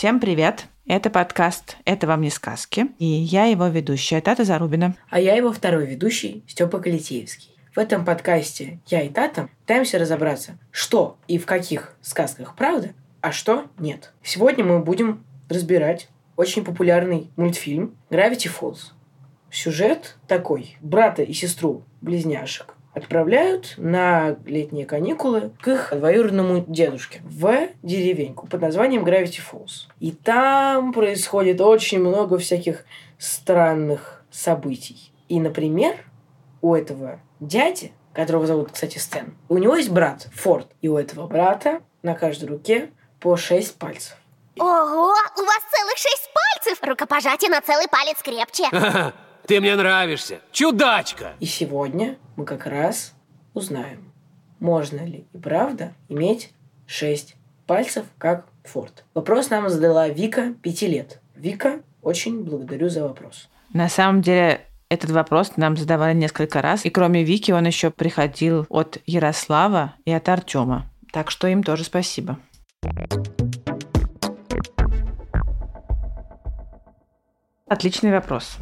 Всем привет! Это подкаст «Это вам не сказки» и я его ведущая Тата Зарубина. А я его второй ведущий Степа Калитеевский. В этом подкасте я и Тата пытаемся разобраться, что и в каких сказках правда, а что нет. Сегодня мы будем разбирать очень популярный мультфильм Gravity Falls. Сюжет такой. Брата и сестру близняшек отправляют на летние каникулы к их двоюродному дедушке в деревеньку под названием Gravity Falls. И там происходит очень много всяких странных событий. И, например, у этого дяди, которого зовут, кстати, Стэн, у него есть брат Форд. И у этого брата на каждой руке по шесть пальцев. Ого, у вас целых шесть пальцев! Рукопожатие на целый палец крепче. Ты мне нравишься. Чудачка. И сегодня мы как раз узнаем, можно ли и правда иметь шесть пальцев, как Форд. Вопрос нам задала Вика, пяти лет. Вика, очень благодарю за вопрос. На самом деле, этот вопрос нам задавали несколько раз, и кроме Вики он еще приходил от Ярослава и от Артема. Так что им тоже спасибо. Отличный вопрос.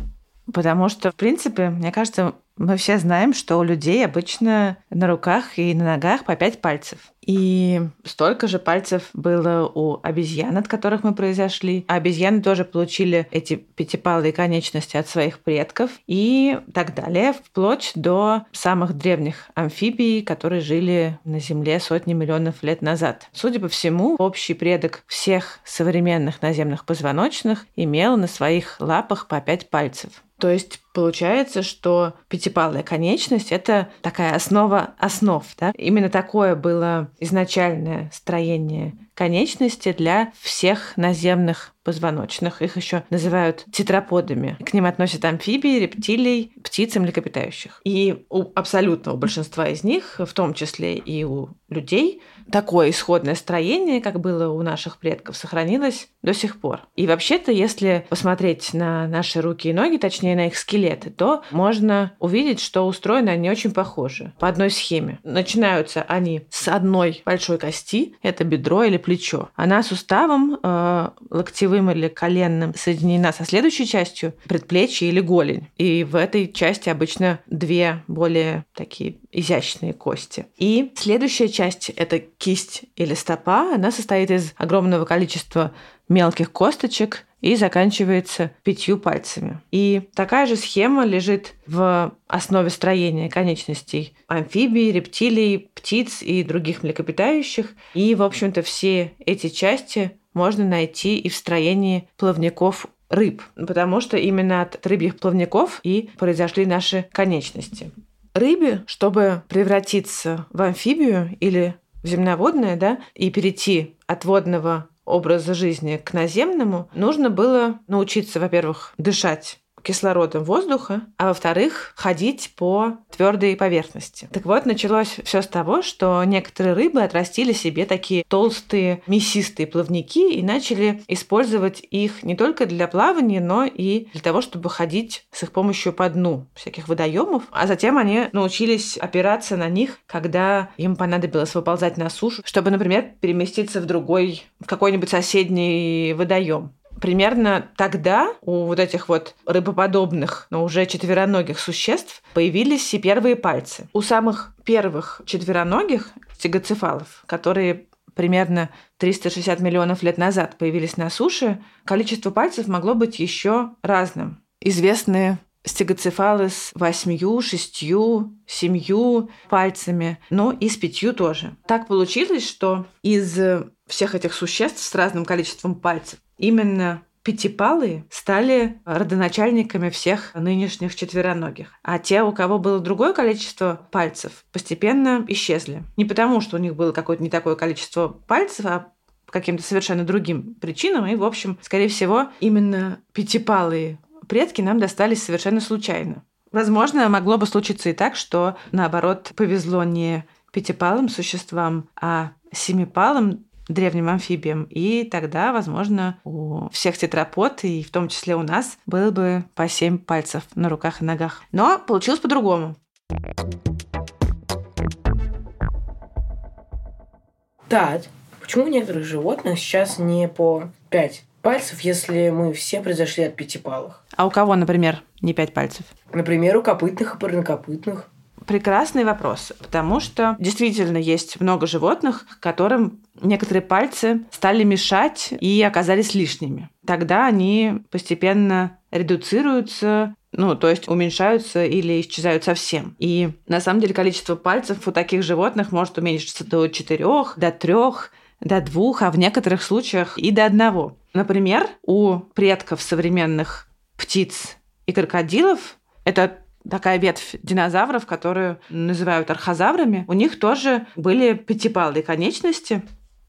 Потому что, в принципе, мне кажется, мы все знаем, что у людей обычно на руках и на ногах по пять пальцев. И столько же пальцев было у обезьян, от которых мы произошли. А обезьяны тоже получили эти пятипалые конечности от своих предков и так далее, вплоть до самых древних амфибий, которые жили на Земле сотни миллионов лет назад. Судя по всему, общий предок всех современных наземных позвоночных имел на своих лапах по пять пальцев. То есть получается, что пятипалая конечность – это такая основа основ. Да? Именно такое было изначальное строение конечности для всех наземных позвоночных. Их еще называют тетраподами. К ним относят амфибии, рептилий, птиц и млекопитающих. И у абсолютного большинства из них, в том числе и у людей, такое исходное строение, как было у наших предков, сохранилось до сих пор. И вообще-то, если посмотреть на наши руки и ноги, точнее на их скелеты, то можно увидеть, что устроены они очень похожи по одной схеме. Начинаются они с одной большой кости, это бедро или плечо. Она суставом э, локтевым или коленным соединена со следующей частью предплечье или голень. И в этой части обычно две более такие изящные кости. И следующая часть – это кисть или стопа. Она состоит из огромного количества мелких косточек и заканчивается пятью пальцами. И такая же схема лежит в основе строения конечностей амфибий, рептилий, птиц и других млекопитающих. И, в общем-то, все эти части можно найти и в строении плавников рыб, потому что именно от рыбьих плавников и произошли наши конечности. Рыбе, чтобы превратиться в амфибию или в земноводное, да, и перейти от водного образа жизни к наземному, нужно было научиться, во-первых, дышать кислородом воздуха, а во-вторых, ходить по твердой поверхности. Так вот, началось все с того, что некоторые рыбы отрастили себе такие толстые мясистые плавники и начали использовать их не только для плавания, но и для того, чтобы ходить с их помощью по дну всяких водоемов. А затем они научились опираться на них, когда им понадобилось выползать на сушу, чтобы, например, переместиться в другой, в какой-нибудь соседний водоем примерно тогда у вот этих вот рыбоподобных, но уже четвероногих существ появились и первые пальцы. У самых первых четвероногих стегоцефалов, которые примерно 360 миллионов лет назад появились на суше, количество пальцев могло быть еще разным. Известны стегоцефалы с восьмью, шестью, семью пальцами, но и с пятью тоже. Так получилось, что из всех этих существ с разным количеством пальцев именно пятипалые стали родоначальниками всех нынешних четвероногих. А те, у кого было другое количество пальцев, постепенно исчезли. Не потому, что у них было какое-то не такое количество пальцев, а по каким-то совершенно другим причинам. И, в общем, скорее всего, именно пятипалые предки нам достались совершенно случайно. Возможно, могло бы случиться и так, что, наоборот, повезло не пятипалым существам, а семипалым древним амфибиям. И тогда, возможно, у всех тетрапод, и в том числе у нас, было бы по семь пальцев на руках и ногах. Но получилось по-другому. Так, почему у некоторых животных сейчас не по пять пальцев, если мы все произошли от пятипалых? А у кого, например, не пять пальцев? Например, у копытных и парнокопытных. Прекрасный вопрос, потому что действительно есть много животных, которым некоторые пальцы стали мешать и оказались лишними. Тогда они постепенно редуцируются, ну, то есть уменьшаются или исчезают совсем. И на самом деле количество пальцев у таких животных может уменьшиться до четырех, до трех, до двух, а в некоторых случаях и до одного. Например, у предков современных птиц и крокодилов это такая ветвь динозавров, которую называют архозаврами, у них тоже были пятипалые конечности,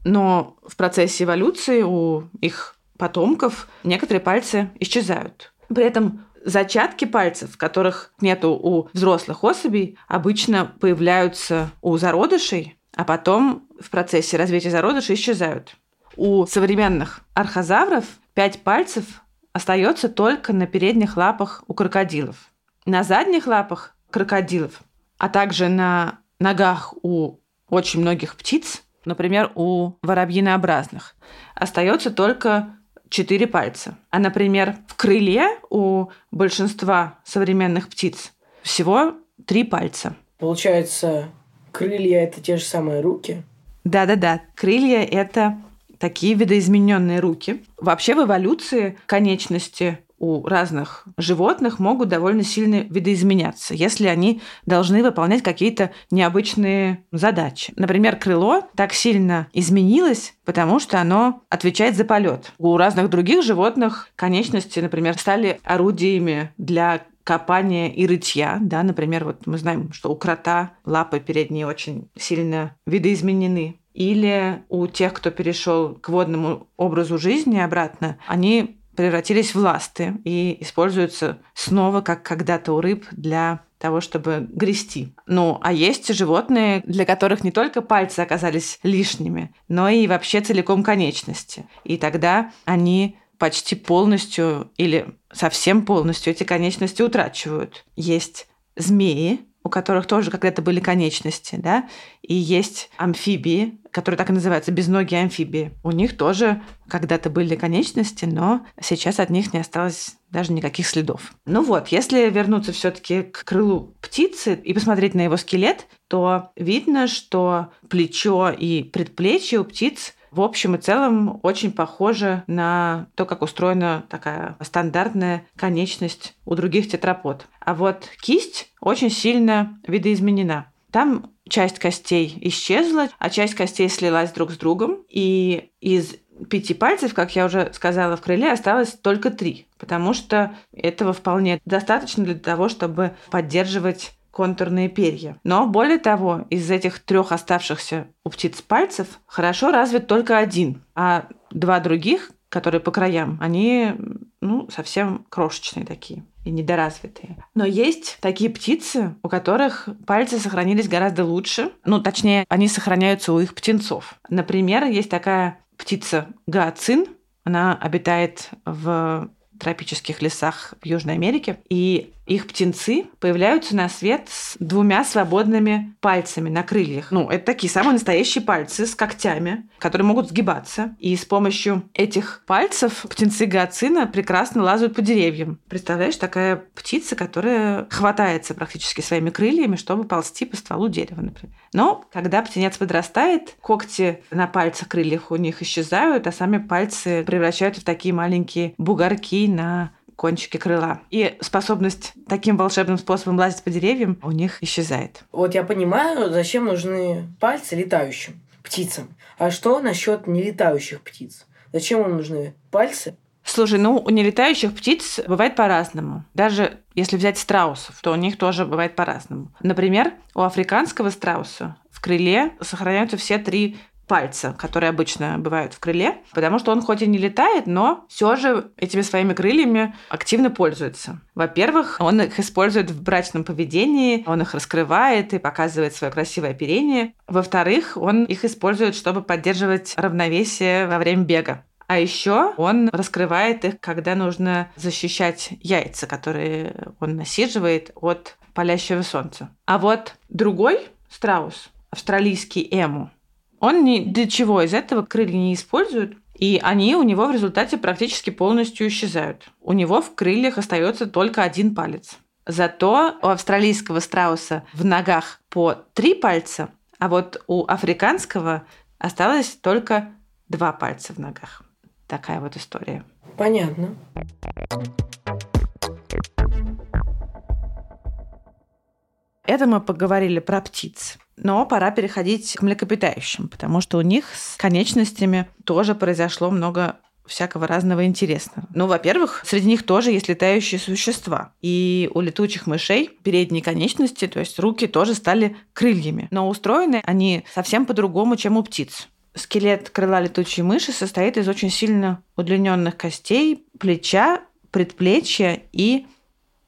но в процессе эволюции у их потомков некоторые пальцы исчезают. При этом зачатки пальцев, которых нету у взрослых особей, обычно появляются у зародышей, а потом в процессе развития зародышей исчезают. У современных архозавров пять пальцев остается только на передних лапах у крокодилов. На задних лапах крокодилов, а также на ногах у очень многих птиц, например, у воробьинообразных, остается только четыре пальца. А, например, в крыле у большинства современных птиц всего три пальца. Получается, крылья это те же самые руки. Да-да-да, крылья это такие видоизмененные руки. Вообще в эволюции конечности у разных животных могут довольно сильно видоизменяться, если они должны выполнять какие-то необычные задачи. Например, крыло так сильно изменилось, потому что оно отвечает за полет. У разных других животных конечности, например, стали орудиями для копания и рытья, да, например, вот мы знаем, что у крота лапы передние очень сильно видоизменены. Или у тех, кто перешел к водному образу жизни обратно, они превратились в ласты и используются снова, как когда-то у рыб, для того, чтобы грести. Ну, а есть животные, для которых не только пальцы оказались лишними, но и вообще целиком конечности. И тогда они почти полностью или совсем полностью эти конечности утрачивают. Есть змеи, у которых тоже когда-то были конечности, да, и есть амфибии, которые так и называются, безногие амфибии. У них тоже когда-то были конечности, но сейчас от них не осталось даже никаких следов. Ну вот, если вернуться все-таки к крылу птицы и посмотреть на его скелет, то видно, что плечо и предплечье у птиц в общем и целом очень похоже на то, как устроена такая стандартная конечность у других тетрапод. А вот кисть очень сильно видоизменена. Там часть костей исчезла, а часть костей слилась друг с другом. И из пяти пальцев, как я уже сказала, в крыле осталось только три, потому что этого вполне достаточно для того, чтобы поддерживать контурные перья. Но более того, из этих трех оставшихся у птиц пальцев хорошо развит только один, а два других, которые по краям, они ну, совсем крошечные такие и недоразвитые. Но есть такие птицы, у которых пальцы сохранились гораздо лучше. Ну, точнее, они сохраняются у их птенцов. Например, есть такая птица гацин. Она обитает в тропических лесах в Южной Америке. И их птенцы появляются на свет с двумя свободными пальцами на крыльях. Ну, это такие самые настоящие пальцы с когтями, которые могут сгибаться. И с помощью этих пальцев птенцы гацина прекрасно лазают по деревьям. Представляешь, такая птица, которая хватается практически своими крыльями, чтобы ползти по стволу дерева, например. Но когда птенец подрастает, когти на пальцах крыльях у них исчезают, а сами пальцы превращаются в такие маленькие бугорки на кончики крыла. И способность таким волшебным способом лазить по деревьям у них исчезает. Вот я понимаю, зачем нужны пальцы летающим птицам. А что насчет нелетающих птиц? Зачем им нужны пальцы? Слушай, ну у нелетающих птиц бывает по-разному. Даже если взять страусов, то у них тоже бывает по-разному. Например, у африканского страуса в крыле сохраняются все три пальца, которые обычно бывают в крыле, потому что он хоть и не летает, но все же этими своими крыльями активно пользуется. Во-первых, он их использует в брачном поведении, он их раскрывает и показывает свое красивое оперение. Во-вторых, он их использует, чтобы поддерживать равновесие во время бега. А еще он раскрывает их, когда нужно защищать яйца, которые он насиживает от палящего солнца. А вот другой страус, австралийский эму, он ни для чего из этого крылья не использует, и они у него в результате практически полностью исчезают. У него в крыльях остается только один палец. Зато у австралийского страуса в ногах по три пальца, а вот у африканского осталось только два пальца в ногах. Такая вот история. Понятно. Это мы поговорили про птиц. Но пора переходить к млекопитающим, потому что у них с конечностями тоже произошло много всякого разного интересного. Ну, во-первых, среди них тоже есть летающие существа. И у летучих мышей передние конечности, то есть руки, тоже стали крыльями. Но устроены они совсем по-другому, чем у птиц. Скелет крыла летучей мыши состоит из очень сильно удлиненных костей, плеча, предплечья и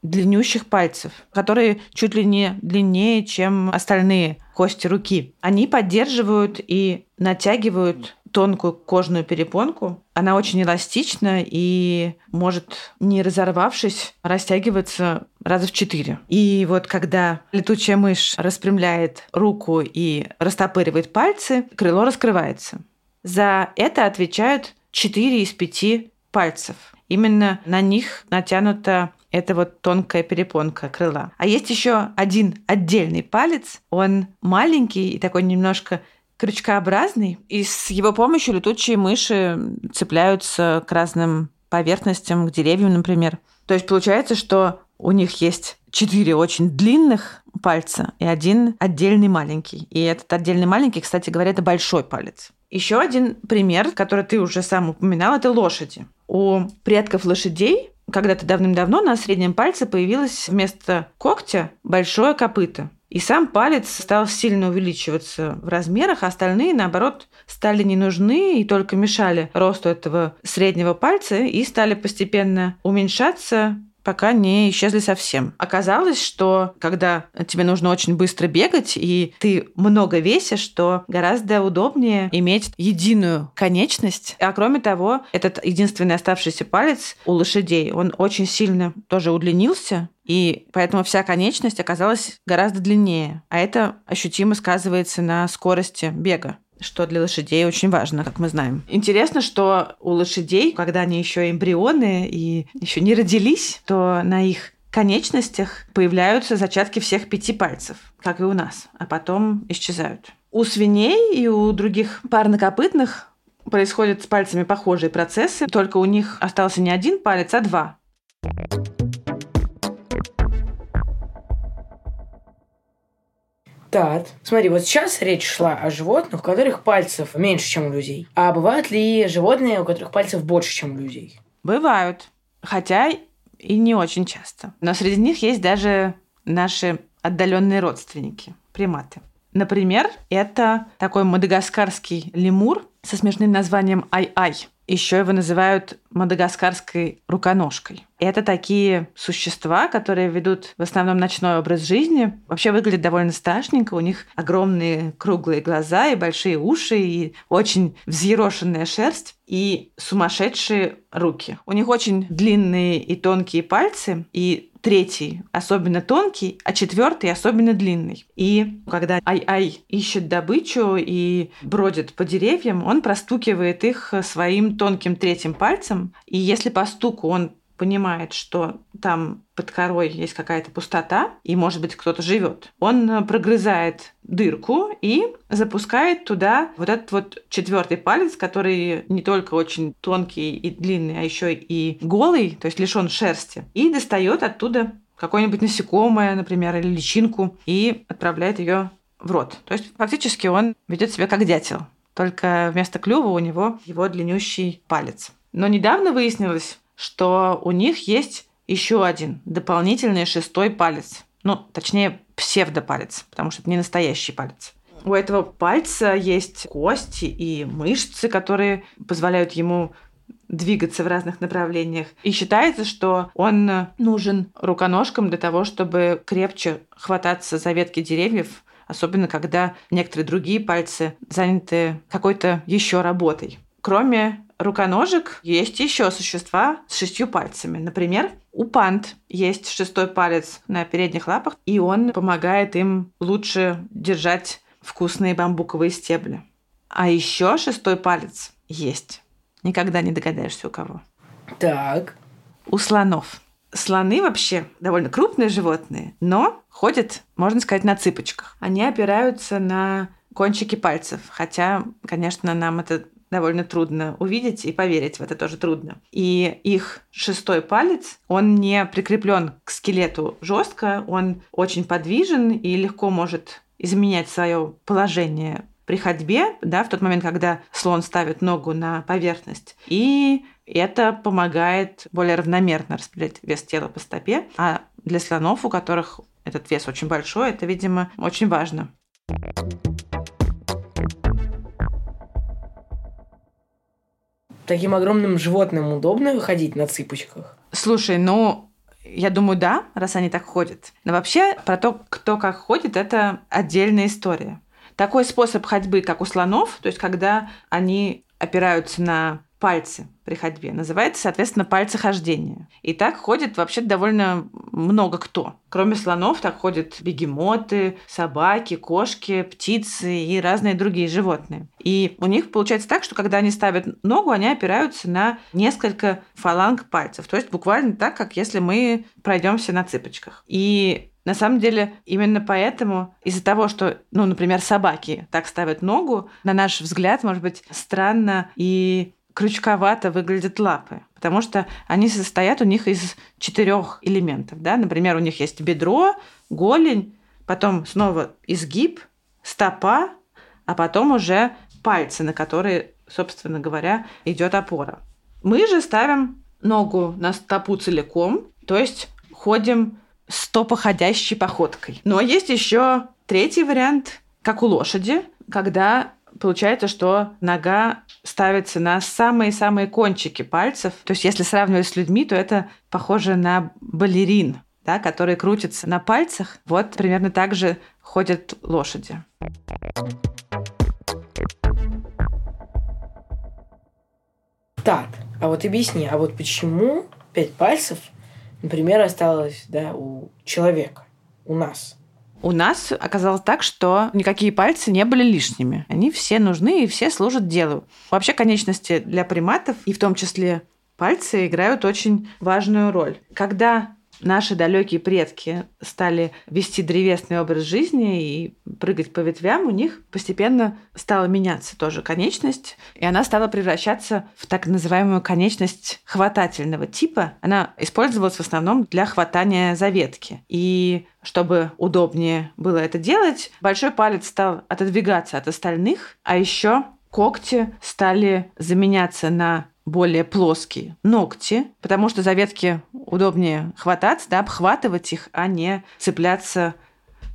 длиннющих пальцев, которые чуть ли не длиннее, чем остальные кости руки. Они поддерживают и натягивают тонкую кожную перепонку. Она очень эластична и может, не разорвавшись, растягиваться раза в четыре. И вот когда летучая мышь распрямляет руку и растопыривает пальцы, крыло раскрывается. За это отвечают четыре из пяти пальцев. Именно на них натянута это вот тонкая перепонка крыла. А есть еще один отдельный палец. Он маленький и такой немножко крючкообразный. И с его помощью летучие мыши цепляются к разным поверхностям, к деревьям, например. То есть получается, что у них есть четыре очень длинных пальца и один отдельный маленький. И этот отдельный маленький, кстати говоря, это большой палец. Еще один пример, который ты уже сам упоминал, это лошади. У предков лошадей когда-то давным-давно на среднем пальце появилось вместо когтя большое копыто. И сам палец стал сильно увеличиваться в размерах, а остальные, наоборот, стали не нужны и только мешали росту этого среднего пальца и стали постепенно уменьшаться пока не исчезли совсем. Оказалось, что когда тебе нужно очень быстро бегать, и ты много весишь, то гораздо удобнее иметь единую конечность. А кроме того, этот единственный оставшийся палец у лошадей, он очень сильно тоже удлинился, и поэтому вся конечность оказалась гораздо длиннее. А это ощутимо сказывается на скорости бега что для лошадей очень важно, как мы знаем. Интересно, что у лошадей, когда они еще эмбрионы и еще не родились, то на их конечностях появляются зачатки всех пяти пальцев, как и у нас, а потом исчезают. У свиней и у других парнокопытных происходят с пальцами похожие процессы, только у них остался не один палец, а два. Так, смотри, вот сейчас речь шла о животных, у которых пальцев меньше, чем у людей. А бывают ли животные, у которых пальцев больше, чем у людей? Бывают, хотя и не очень часто. Но среди них есть даже наши отдаленные родственники, приматы. Например, это такой мадагаскарский лемур со смешным названием Ай-Ай. Еще его называют мадагаскарской руконожкой. Это такие существа, которые ведут в основном ночной образ жизни. Вообще выглядят довольно страшненько. У них огромные круглые глаза и большие уши, и очень взъерошенная шерсть, и сумасшедшие руки. У них очень длинные и тонкие пальцы, и третий особенно тонкий, а четвертый особенно длинный. И когда Ай-Ай ищет добычу и бродит по деревьям, он простукивает их своим тонким третьим пальцем. И если по стуку он понимает, что там под корой есть какая-то пустота, и, может быть, кто-то живет, он прогрызает дырку и запускает туда вот этот вот четвертый палец, который не только очень тонкий и длинный, а еще и голый, то есть лишен шерсти, и достает оттуда какое-нибудь насекомое, например, или личинку, и отправляет ее в рот. То есть фактически он ведет себя как дятел, только вместо клюва у него его длиннющий палец. Но недавно выяснилось, что у них есть еще один дополнительный шестой палец. Ну, точнее, псевдопалец, потому что это не настоящий палец. У этого пальца есть кости и мышцы, которые позволяют ему двигаться в разных направлениях. И считается, что он нужен руконожкам для того, чтобы крепче хвататься за ветки деревьев, особенно когда некоторые другие пальцы заняты какой-то еще работой. Кроме руконожек есть еще существа с шестью пальцами. Например, у панд есть шестой палец на передних лапах, и он помогает им лучше держать вкусные бамбуковые стебли. А еще шестой палец есть. Никогда не догадаешься у кого. Так. У слонов. Слоны вообще довольно крупные животные, но ходят, можно сказать, на цыпочках. Они опираются на кончики пальцев, хотя, конечно, нам это довольно трудно увидеть и поверить в это тоже трудно. И их шестой палец, он не прикреплен к скелету жестко, он очень подвижен и легко может изменять свое положение при ходьбе, да, в тот момент, когда слон ставит ногу на поверхность. И это помогает более равномерно распределять вес тела по стопе. А для слонов, у которых этот вес очень большой, это, видимо, очень важно. Таким огромным животным удобно ходить на цыпочках? Слушай, ну, я думаю, да, раз они так ходят. Но вообще про то, кто как ходит, это отдельная история. Такой способ ходьбы, как у слонов, то есть когда они опираются на пальцы при ходьбе. Называется, соответственно, пальцехождение. И так ходит вообще довольно много кто. Кроме слонов, так ходят бегемоты, собаки, кошки, птицы и разные другие животные. И у них получается так, что когда они ставят ногу, они опираются на несколько фаланг пальцев. То есть буквально так, как если мы пройдемся на цыпочках. И на самом деле, именно поэтому, из-за того, что, ну, например, собаки так ставят ногу, на наш взгляд, может быть, странно и крючковато выглядят лапы, потому что они состоят у них из четырех элементов. Да? Например, у них есть бедро, голень, потом снова изгиб, стопа, а потом уже пальцы, на которые, собственно говоря, идет опора. Мы же ставим ногу на стопу целиком, то есть ходим стопоходящей походкой. Но есть еще третий вариант, как у лошади, когда получается, что нога ставится на самые-самые кончики пальцев. То есть если сравнивать с людьми, то это похоже на балерин, да, которые крутятся на пальцах. Вот примерно так же ходят лошади. Так, а вот объясни, а вот почему пять пальцев, например, осталось да, у человека, у нас – у нас оказалось так, что никакие пальцы не были лишними. Они все нужны и все служат делу. Вообще конечности для приматов, и в том числе пальцы, играют очень важную роль. Когда наши далекие предки стали вести древесный образ жизни и прыгать по ветвям, у них постепенно стала меняться тоже конечность, и она стала превращаться в так называемую конечность хватательного типа. Она использовалась в основном для хватания за ветки. И чтобы удобнее было это делать, большой палец стал отодвигаться от остальных, а еще когти стали заменяться на более плоские ногти, потому что за ветки удобнее хвататься, да, обхватывать их, а не цепляться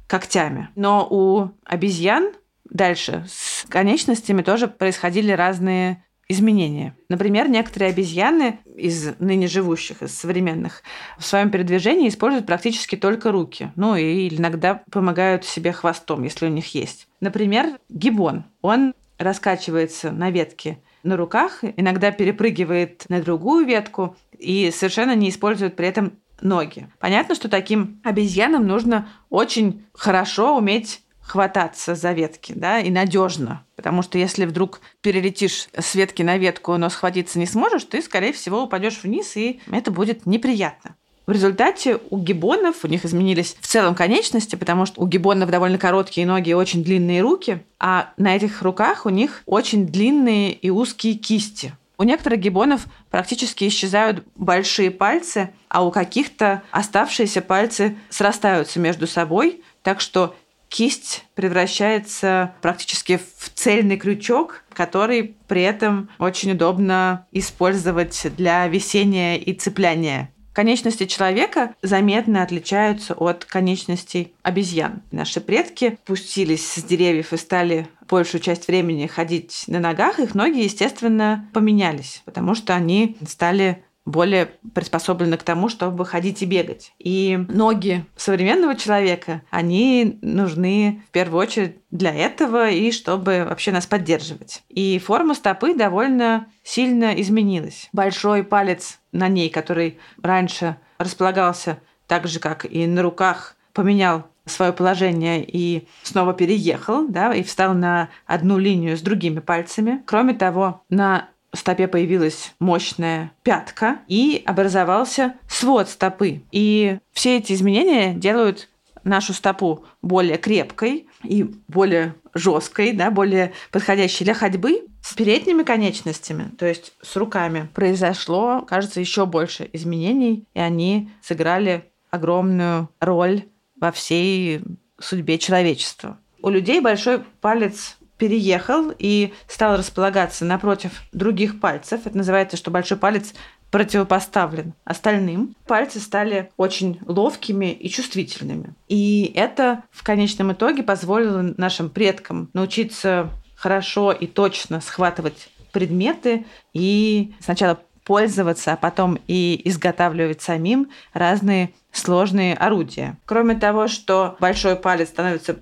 когтями. Но у обезьян дальше с конечностями тоже происходили разные изменения. Например, некоторые обезьяны из ныне живущих, из современных, в своем передвижении используют практически только руки. Ну и иногда помогают себе хвостом, если у них есть. Например, гибон. Он раскачивается на ветке на руках, иногда перепрыгивает на другую ветку и совершенно не использует при этом ноги. Понятно, что таким обезьянам нужно очень хорошо уметь хвататься за ветки, да, и надежно. Потому что если вдруг перелетишь с ветки на ветку, но схватиться не сможешь, ты, скорее всего, упадешь вниз, и это будет неприятно. В результате у гибонов, у них изменились в целом конечности, потому что у гибонов довольно короткие ноги и очень длинные руки, а на этих руках у них очень длинные и узкие кисти. У некоторых гибонов практически исчезают большие пальцы, а у каких-то оставшиеся пальцы срастаются между собой, так что кисть превращается практически в цельный крючок, который при этом очень удобно использовать для висения и цепляния Конечности человека заметно отличаются от конечностей обезьян. Наши предки пустились с деревьев и стали большую часть времени ходить на ногах, их ноги, естественно, поменялись, потому что они стали более приспособлены к тому, чтобы ходить и бегать. И ноги современного человека, они нужны в первую очередь для этого и чтобы вообще нас поддерживать. И форма стопы довольно сильно изменилась. Большой палец на ней, который раньше располагался так же, как и на руках, поменял свое положение и снова переехал, да, и встал на одну линию с другими пальцами. Кроме того, на стопе появилась мощная пятка и образовался свод стопы. И все эти изменения делают нашу стопу более крепкой и более жесткой, да, более подходящей для ходьбы. С передними конечностями, то есть с руками, произошло, кажется, еще больше изменений, и они сыграли огромную роль во всей судьбе человечества. У людей большой палец переехал и стал располагаться напротив других пальцев. Это называется, что большой палец противопоставлен остальным. Пальцы стали очень ловкими и чувствительными. И это в конечном итоге позволило нашим предкам научиться хорошо и точно схватывать предметы и сначала пользоваться, а потом и изготавливать самим разные сложные орудия. Кроме того, что большой палец становится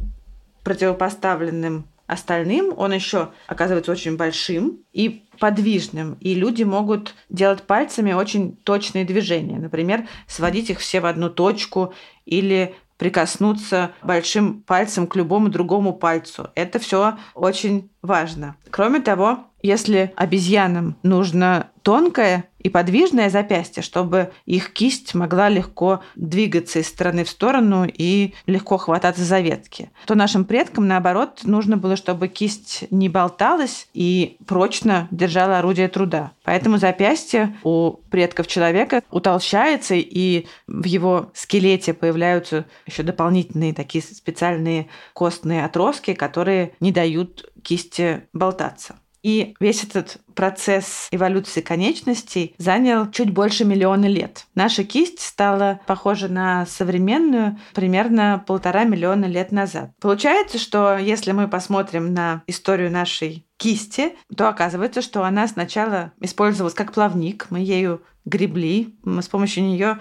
противопоставленным остальным, он еще оказывается очень большим и подвижным, и люди могут делать пальцами очень точные движения, например, сводить их все в одну точку или прикоснуться большим пальцем к любому другому пальцу. Это все очень важно. Кроме того, если обезьянам нужно тонкое и подвижное запястье, чтобы их кисть могла легко двигаться из стороны в сторону и легко хвататься за ветки, то нашим предкам, наоборот, нужно было, чтобы кисть не болталась и прочно держала орудие труда. Поэтому запястье у предков человека утолщается, и в его скелете появляются еще дополнительные такие специальные костные отростки, которые не дают кисти болтаться. И весь этот процесс эволюции конечностей занял чуть больше миллиона лет. Наша кисть стала похожа на современную примерно полтора миллиона лет назад. Получается, что если мы посмотрим на историю нашей кисти, то оказывается, что она сначала использовалась как плавник, мы ею гребли, мы с помощью нее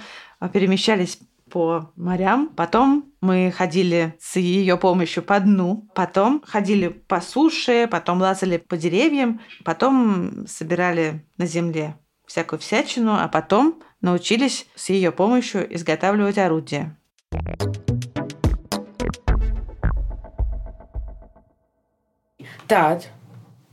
перемещались по морям. Потом мы ходили с ее помощью по дну. Потом ходили по суше, потом лазали по деревьям. Потом собирали на земле всякую всячину, а потом научились с ее помощью изготавливать орудия. Так,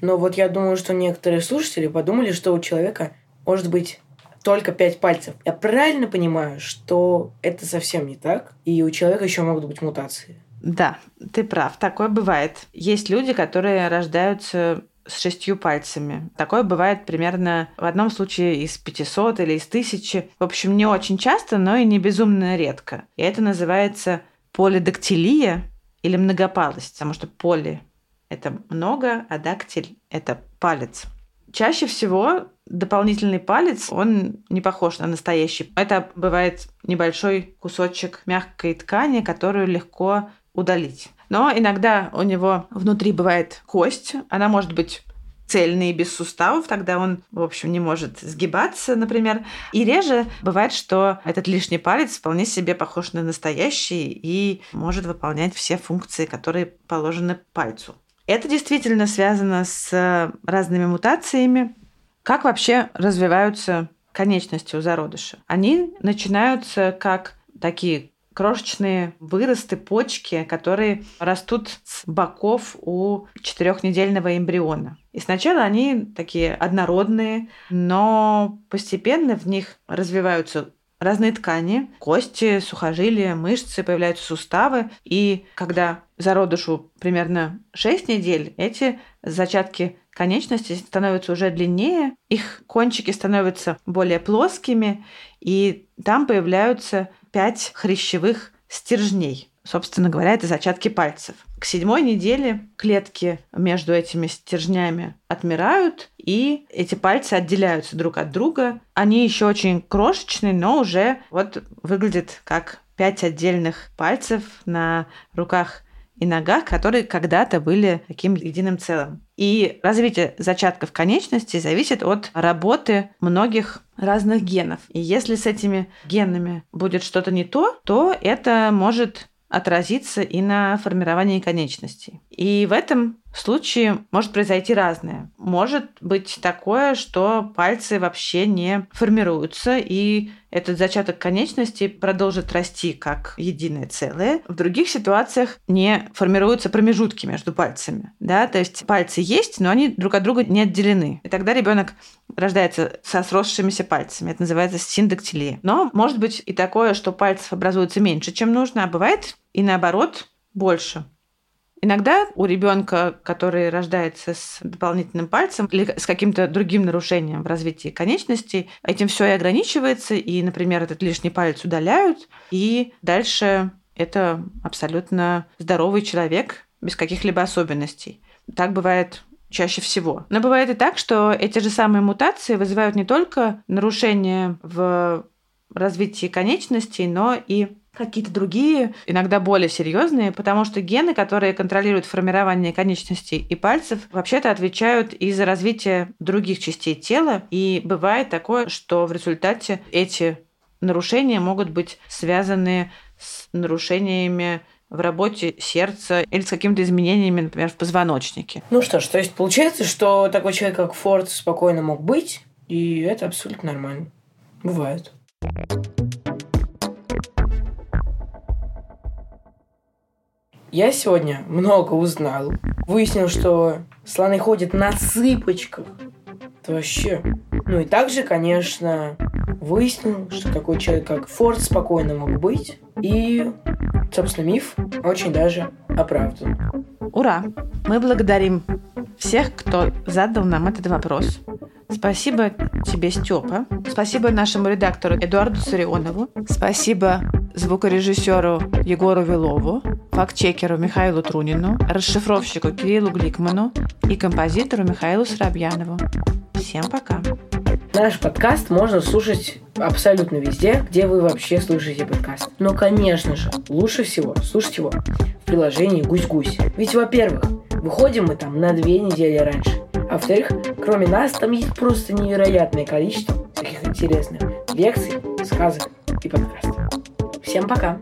но вот я думаю, что некоторые слушатели подумали, что у человека может быть только пять пальцев. Я правильно понимаю, что это совсем не так, и у человека еще могут быть мутации? Да, ты прав, такое бывает. Есть люди, которые рождаются с шестью пальцами. Такое бывает примерно в одном случае из 500 или из тысячи. В общем, не очень часто, но и не безумно редко. И это называется полидактилия или многопалость, потому что поли – это много, а дактиль – это палец. Чаще всего дополнительный палец, он не похож на настоящий. Это бывает небольшой кусочек мягкой ткани, которую легко удалить. Но иногда у него внутри бывает кость, она может быть цельный без суставов, тогда он, в общем, не может сгибаться, например. И реже бывает, что этот лишний палец вполне себе похож на настоящий и может выполнять все функции, которые положены пальцу. Это действительно связано с разными мутациями. Как вообще развиваются конечности у зародыша? Они начинаются как такие крошечные выросты, почки, которые растут с боков у четырехнедельного эмбриона. И сначала они такие однородные, но постепенно в них развиваются разные ткани, кости, сухожилия, мышцы, появляются суставы. И когда зародышу примерно 6 недель, эти зачатки конечностей становятся уже длиннее, их кончики становятся более плоскими, и там появляются 5 хрящевых стержней. Собственно говоря, это зачатки пальцев. К седьмой неделе клетки между этими стержнями отмирают, и эти пальцы отделяются друг от друга. Они еще очень крошечные, но уже вот выглядят как пять отдельных пальцев на руках и ногах, которые когда-то были таким единым целым. И развитие зачатков конечностей зависит от работы многих разных генов. И если с этими генами будет что-то не то, то это может отразиться и на формировании конечностей. И в этом случае может произойти разное. Может быть такое, что пальцы вообще не формируются, и этот зачаток конечности продолжит расти как единое целое. В других ситуациях не формируются промежутки между пальцами. Да? То есть пальцы есть, но они друг от друга не отделены. И тогда ребенок рождается со сросшимися пальцами. Это называется синдактилия. Но может быть и такое, что пальцев образуется меньше, чем нужно, а бывает и наоборот больше. Иногда у ребенка, который рождается с дополнительным пальцем или с каким-то другим нарушением в развитии конечностей, этим все и ограничивается, и, например, этот лишний палец удаляют, и дальше это абсолютно здоровый человек без каких-либо особенностей. Так бывает чаще всего. Но бывает и так, что эти же самые мутации вызывают не только нарушения в развитии конечностей, но и какие-то другие, иногда более серьезные, потому что гены, которые контролируют формирование конечностей и пальцев, вообще-то отвечают и за развитие других частей тела. И бывает такое, что в результате эти нарушения могут быть связаны с нарушениями в работе сердца или с какими-то изменениями, например, в позвоночнике. Ну что ж, то есть получается, что такой человек, как Форд, спокойно мог быть, и это абсолютно нормально. Бывает. Я сегодня много узнал. Выяснил, что слоны ходят на цыпочках. Это вообще... Ну и также, конечно, выяснил, что такой человек, как Форд, спокойно мог быть. И, собственно, миф очень даже оправдан. Ура! Мы благодарим всех, кто задал нам этот вопрос. Спасибо тебе, Степа. Спасибо нашему редактору Эдуарду Сарионову. Спасибо звукорежиссеру Егору Вилову, фактчекеру Михаилу Трунину, расшифровщику Кириллу Гликману и композитору Михаилу Срабьянову. Всем пока. Наш подкаст можно слушать абсолютно везде, где вы вообще слушаете подкаст. Но, конечно же, лучше всего слушать его в приложении «Гусь-гусь». Ведь, во-первых, выходим мы там на две недели раньше. А во-вторых, кроме нас, там есть просто невероятное количество таких интересных лекций, сказок и подкастов. Всем пока!